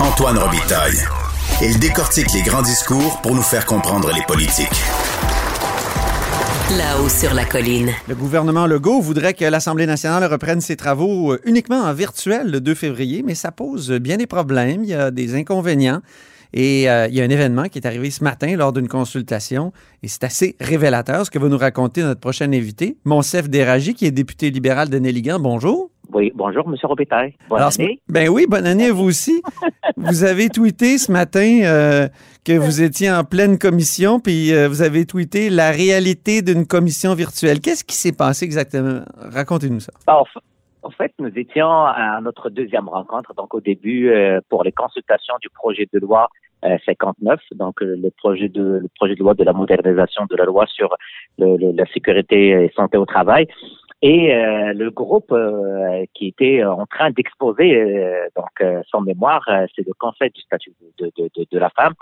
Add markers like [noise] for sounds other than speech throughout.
Antoine Robitaille. Il décortique les grands discours pour nous faire comprendre les politiques. Là-haut sur la colline. Le gouvernement Legault voudrait que l'Assemblée nationale reprenne ses travaux euh, uniquement en virtuel le 2 février, mais ça pose bien des problèmes. Il y a des inconvénients. Et euh, il y a un événement qui est arrivé ce matin lors d'une consultation et c'est assez révélateur ce que va nous raconter notre prochain invité, Monsef Déragi, qui est député libéral de Nelligan. Bonjour. Oui, bonjour, M. Robitaille. Bonne Alors, année. Ben oui, bonne année à vous aussi. [laughs] vous avez tweeté ce matin euh, que vous étiez en pleine commission, puis euh, vous avez tweeté la réalité d'une commission virtuelle. Qu'est-ce qui s'est passé exactement? Racontez-nous ça. Ah, En fa- en fait, nous étions à notre deuxième rencontre, donc au début, euh, pour les consultations du projet de loi euh, 59, donc euh, le projet de le projet de loi de la modernisation de la loi sur le- le- la sécurité et santé au travail. Et euh, le groupe euh, qui était en train d'exposer euh, donc euh, son mémoire, euh, c'est le Conseil du statut de, de, de, de la femme.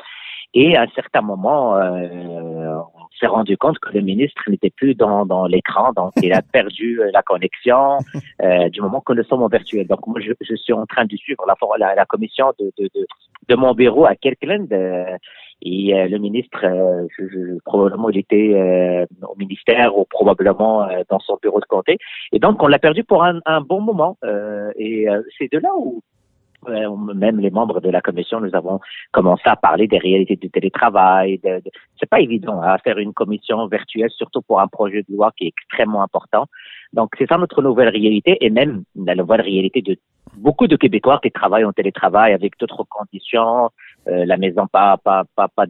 Et à un certain moment, euh, on s'est rendu compte que le ministre n'était plus dans, dans l'écran, donc il a [laughs] perdu euh, la connexion [laughs] euh, du moment que nous sommes en virtuel. Donc moi, je, je suis en train de suivre la, la, la commission de, de, de, de mon bureau à Kirkland. euh, et euh, le ministre, euh, je, je- probablement il était euh, au ministère ou probablement euh, dans son bureau de comté. Et donc on l'a perdu pour un, un bon moment. Euh, et euh, c'est de là où même les membres de la commission, nous avons commencé à parler des réalités du télétravail. De, de- C'est pas évident hein, à faire une commission virtuelle, surtout pour un projet de loi qui est extrêmement important. Donc c'est ça notre nouvelle réalité et même la nouvelle réalité de beaucoup de Québécois qui travaillent en télétravail avec d'autres conditions. Euh, la maison pas pas pas pas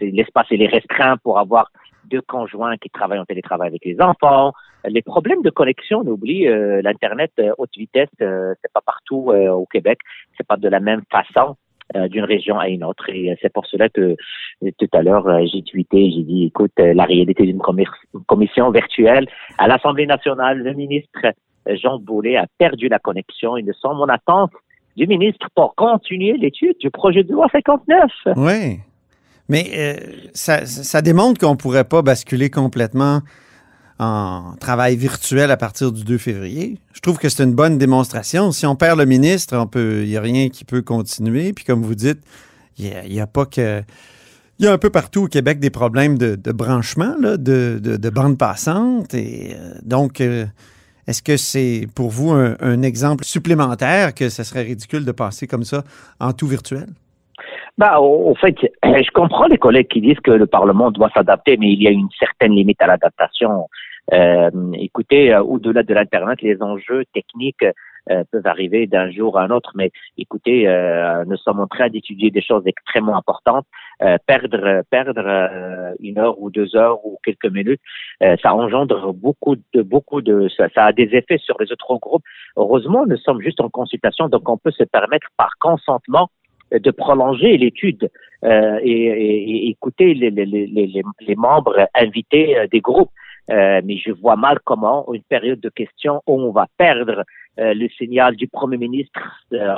l'espace est restreint pour avoir deux conjoints qui travaillent en télétravail avec les enfants. Les problèmes de connexion, on oublie euh, l'internet euh, haute vitesse, euh, c'est pas partout euh, au Québec, c'est pas de la même façon euh, d'une région à une autre. Et euh, c'est pour cela que tout à l'heure j'ai tweeté, j'ai dit écoute, la réalité d'une commission virtuelle à l'Assemblée nationale, le ministre Jean Boulet a perdu la connexion. Ils ne sont en attente du ministre pour continuer l'étude du projet de loi 59. Oui. Mais euh, ça, ça démontre qu'on ne pourrait pas basculer complètement en travail virtuel à partir du 2 février. Je trouve que c'est une bonne démonstration. Si on perd le ministre, il n'y a rien qui peut continuer. Puis comme vous dites, il n'y a, pas que. Il y a un peu partout au Québec des problèmes de, branchement, de, de, de bande passante. Et euh, donc, euh, est-ce que c'est pour vous un, exemple supplémentaire que ce serait ridicule de passer comme ça en tout virtuel? Bah, au fait, [clears throat] je comprends les collègues qui disent que le Parlement doit s'adapter, mais il y a une certaine limite à l'adaptation. Euh, écoutez, euh, au-delà de l'Internet, les enjeux techniques euh, peuvent arriver d'un jour à un autre, mais écoutez, euh, nous sommes en train d'étudier des choses extrêmement importantes. Euh, perdre perdre euh, une heure ou deux heures ou quelques minutes, ça engendre beaucoup de beaucoup de ça, ça a des effets sur les autres groupes. Heureusement, nous sommes juste en consultation, donc on peut se permettre par consentement de prolonger l'étude et, et- et écouter les, les, les, les, membres invités des groupes. Euh, mais je vois mal comment, une période de questions où on va perdre euh, le signal du Premier ministre euh,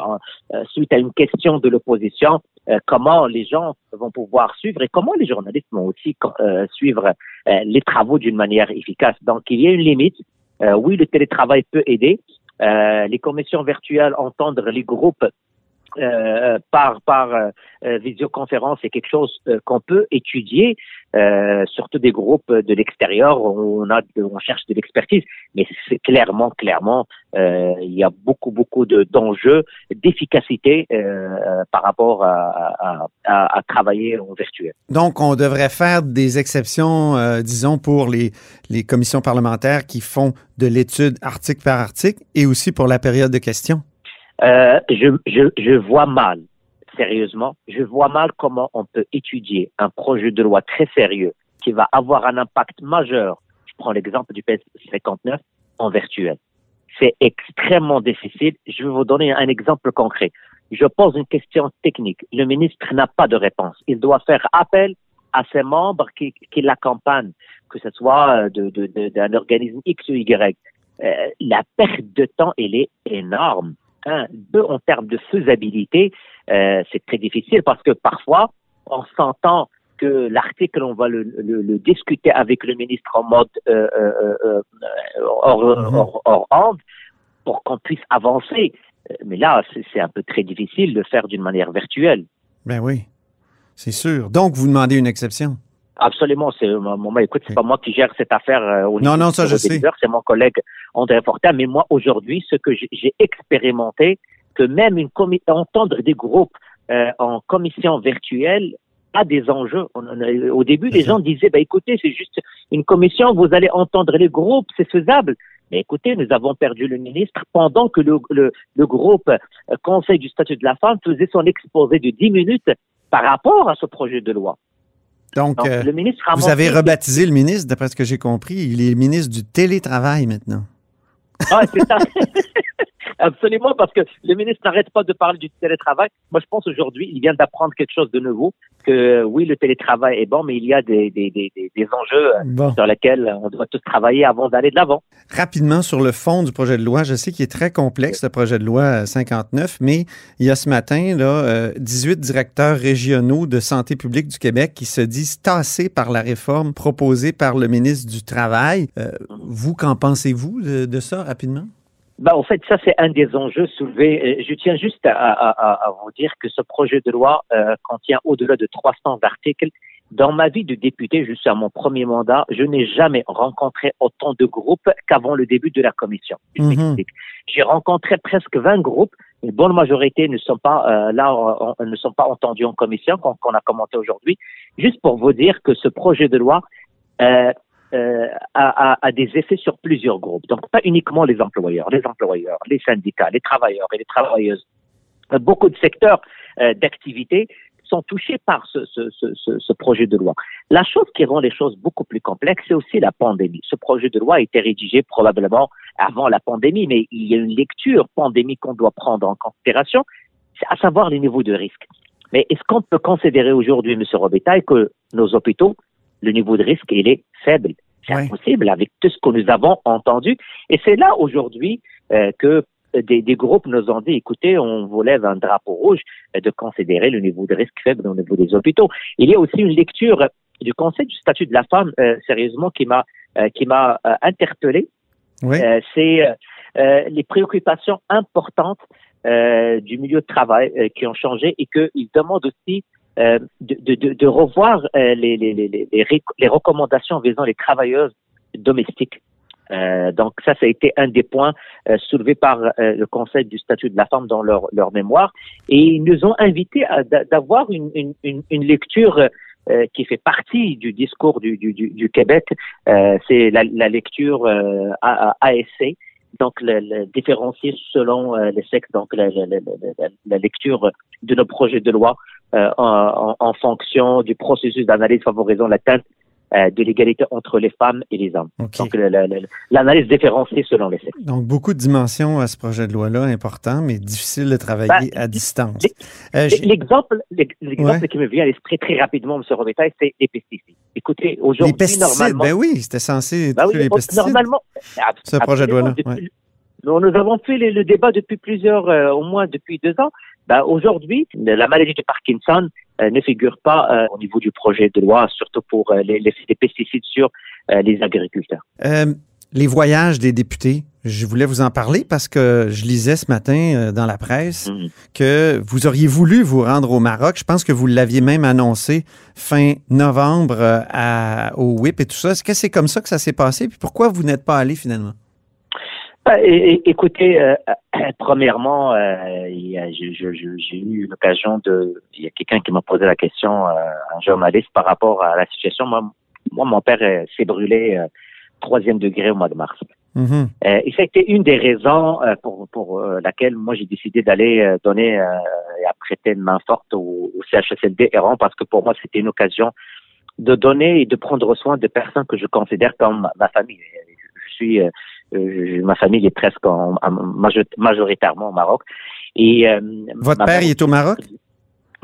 euh, suite à une question de l'opposition, euh, comment les gens vont pouvoir suivre et comment les journalistes vont aussi suivre les travaux d'une manière efficace. Donc, il y a une limite. Oui, le télétravail peut aider. Les commissions virtuelles, entendre les groupes euh, par par euh, euh, visioconférence c'est quelque chose euh, qu'on peut étudier, euh, surtout des groupes de l'extérieur où on a on cherche de l'expertise, mais c'est clairement clairement il y a beaucoup beaucoup de d'enjeux d'efficacité par rapport à, à, à, à travailler en virtuel. Donc, on devrait faire des exceptions, disons, pour les, les commissions parlementaires qui font de l'étude article par article et aussi pour la période de questions? Euh, je, je, je vois mal, sérieusement, je vois mal comment on peut étudier un projet de loi très sérieux qui va avoir un impact majeur. Je prends l'exemple du PS 59 en virtuel. C'est extrêmement difficile. Je vais vous donner un exemple concret. je pose une question technique. Le ministre n'a pas de réponse. Il doit faire appel à ses membres qui, qui l'accompagnent, que ce soit d'un de, de, organisme X ou Y. Euh, la perte de temps, elle est énorme. Un, deux, en termes de faisabilité, euh, c'est très difficile parce que parfois, on s'entend que l'article, on va le, le, le, discuter avec le ministre en mode euh, euh, hors, mhm. hors, hors, pour qu'on puisse avancer. Mais là, c'est un peu très difficile de faire d'une manière virtuelle. Ben oui. C'est sûr. Donc, vous demandez une exception? Absolument. C'est moi, écoute, c'est pas moi qui gère cette affaire euh, au niveau Non, non, ça je sais. C'est mon collègue André Fortin. Mais moi, aujourd'hui, ce que j'ai expérimenté, que même une entendre des groupes euh, en commission virtuelle a des enjeux. au début, les gens disaient, bah, écoutez, c'est juste une commission, vous allez entendre les groupes, c'est faisable. Mais écoutez, nous avons perdu le ministre pendant que le, le, le groupe euh, Conseil du statut de la femme faisait son exposé de 10 minutes par rapport à ce projet de loi. Donc, euh, le ministre vous avez rebaptisé le ministre, d'après ce que j'ai compris. Il est ministre du télétravail maintenant. Ah, c'est ça. [laughs] Absolument, parce que le ministre n'arrête pas de parler du télétravail. Moi, je pense aujourd'hui, il vient d'apprendre quelque chose de nouveau, que oui, le télétravail est bon, mais il y a des, des, des, des enjeux euh, sur lesquels on doit tous travailler avant d'aller de l'avant. Rapidement, sur le fond du projet de loi, je sais qu'il est très complexe, le projet de loi 59, mais il y a ce matin là, 18 euh, directeurs régionaux de santé publique du Québec qui se disent tassés par la réforme proposée par le ministre du Travail. Euh, vous, qu'en pensez-vous de, de ça rapidement? Ben, en fait, ça, c'est un des enjeux soulevés. Euh, je tiens juste à, à, à vous dire que ce projet de loi euh, contient au-delà de 300 articles. Dans ma vie de député, je suis à mon premier mandat, je n'ai jamais rencontré autant de groupes qu'avant le début de la commission. Mhm. J'ai rencontré presque 20 groupes. Une bonne majorité ne sont pas euh, là, ne sont pas entendus en commission, qu'on a commenté aujourd'hui. Juste pour vous dire que ce projet de loi euh, euh, a, des effets sur plusieurs groupes. Donc, pas uniquement les employeurs, les employeurs, les syndicats, les travailleurs et les travailleuses. Euh, beaucoup de secteurs euh, d'activité sont touchés par ce, projet de loi. La chose qui rend les choses beaucoup plus complexes, c'est aussi la pandémie. Ce projet de loi a été rédigé probablement avant la pandémie, mais il y a une lecture pandémique qu'on doit prendre en considération, à savoir les niveaux de risque. Mais est-ce qu'on peut considérer aujourd'hui, M. Robitaille, que nos hôpitaux, le niveau de risque, il est faible c'est impossible avec tout ce que nous avons entendu. Et c'est là aujourd'hui euh, que des, des, groupes nous ont dit, écoutez, on vous lève un drapeau rouge euh, de considérer le niveau de risque faible au niveau des hôpitaux. Il y a aussi une lecture du Conseil du statut de la femme, euh, sérieusement, qui m'a qui m'a interpellé. c'est les préoccupations importantes du milieu de travail qui ont changé et qu'ils demandent aussi euh, de, de, revoir euh, les, recommandations visant les travailleuses domestiques. Euh, donc ça, ça a été un des points euh, soulevés par le Conseil du statut de la femme dans leur, mémoire. Et ils nous ont invités d'avoir une, lecture qui fait partie du discours du, Québec. C'est la, lecture ASC, donc le, différencier selon les sexes, donc la, lecture de nos projets de loi euh, en, en, fonction du processus d'analyse favorisant l'atteinte euh, de l'égalité entre les femmes et les hommes. Donc, l'analyse différenciée selon les sexes. Donc, beaucoup de dimensions à ce projet de loi-là, important, mais difficile de travailler ben, à distance. Euh, l'exemple qui me vient à l'esprit très rapidement, M. Robitaille, c'est les pesticides. Écoutez, aujourd'hui, Les pesticides, ben oui, c'était censé ben oui, les pesticides. Normalement, ce projet de loi-là. Nous, avons fait le, débat depuis plusieurs, au moins depuis deux ans. Ben, Aujourd'hui, la maladie de Parkinson euh, ne figure pas euh, au niveau du projet de loi, surtout pour euh, des pesticides sur les agriculteurs. les voyages des députés, je voulais vous en parler parce que je lisais ce matin dans la presse mhm. que vous auriez voulu vous rendre au Maroc. Je pense que vous l'aviez même annoncé fin novembre à, au WIP et tout ça. Est-ce que c'est comme ça que ça s'est passé? Puis pourquoi vous n'êtes pas allé finalement? Bah, écoutez, euh, premièrement, euh, j'ai eu l'occasion de. Il y a quelqu'un qui m'a posé la question, euh, un journaliste, par rapport à la situation. Moi, moi mon père s'est brûlé troisième degré au mois de mars. Mm-hmm. et ça a été une des raisons pour, pour laquelle moi j'ai décidé d'aller donner et prêter une main forte au, au CHSLD errant parce que pour moi c'était une occasion de donner et de prendre soin de personnes que je considère comme ma famille. Je suis ma famille est presque majoritairement au Maroc. Et, euh, Votre père, mère il est au Maroc?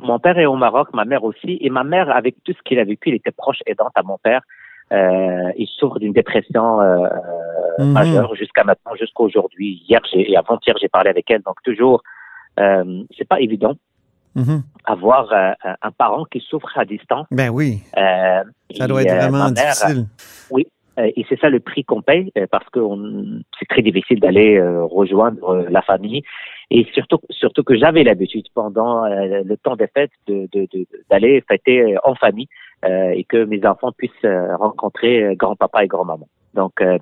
Mon père est au Maroc, ma mère aussi. Et ma mère, avec tout ce qu'il a vécu, il était proche aidante à mon père. Euh, il souffre d'une dépression euh, Mhm. majeure jusqu'à maintenant, jusqu'à aujourd'hui. Hier j'ai, et avant-hier, j'ai parlé avec elle. Donc toujours, euh, c'est pas évident Mhm. avoir euh, un- parent qui souffre à distance. Ben oui, Euh, ça doit être euh, vraiment mère, difficile. euh, et c'est ça le prix qu'on paye euh, parce que c'est très difficile d'aller euh, rejoindre euh, la famille et surtout surtout que j'avais l'habitude pendant euh, le temps des fêtes d'aller fêter euh, en famille euh, et que mes enfants puissent euh, rencontrer euh, grand-papa et grand-maman. Donc euh,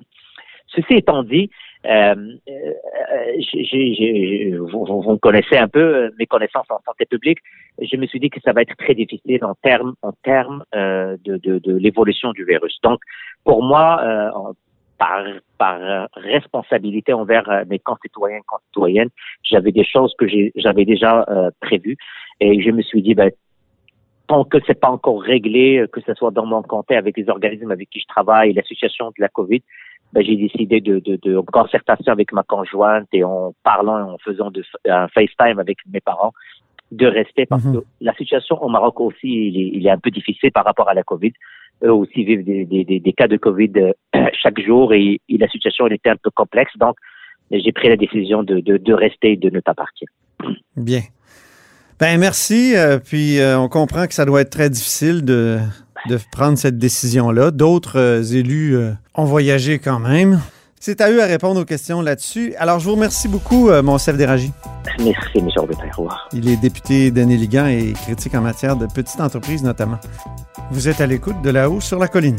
ceci étant dit, euh, euh, vous, vous- connaissez un peu euh, mes connaissances en santé publique. Je me suis dit que ça va être très difficile en termes en termes de, de, de l'évolution du virus. Donc pour moi, par, par responsabilité envers mes concitoyens concitoyennes, j'avais des choses que j'avais déjà euh, prévues et je me suis dit, ben, tant que c'est pas encore réglé, que ce soit dans mon comté avec les organismes avec qui je travaille, l'association de la COVID, ben, j'ai décidé de, de, de en concertation avec ma conjointe et en parlant, en faisant de, un FaceTime avec mes parents, de rester parce Mhm. que la situation au Maroc aussi, il est, il est un peu difficile par rapport à la COVID. Eux aussi vivent des, des, des, des cas de COVID euh, [clears throat] chaque jour et, et la situation elle était un peu complexe. Donc, j'ai pris la décision de, de, de rester et de ne pas partir. Bien. Ben merci. euh, puis euh, on comprend que ça doit être très difficile de, de prendre cette décision-là. D'autres euh, élus euh, ont voyagé quand même. C'est à eux à répondre aux questions là-dessus. Alors, je vous remercie beaucoup, euh, Monsef Déragi. Merci, M. Robitaille. Au revoir. Il est député d'Anne-Ligan et critique en matière de petites entreprises notamment. Vous êtes à l'écoute de là-haut sur la colline.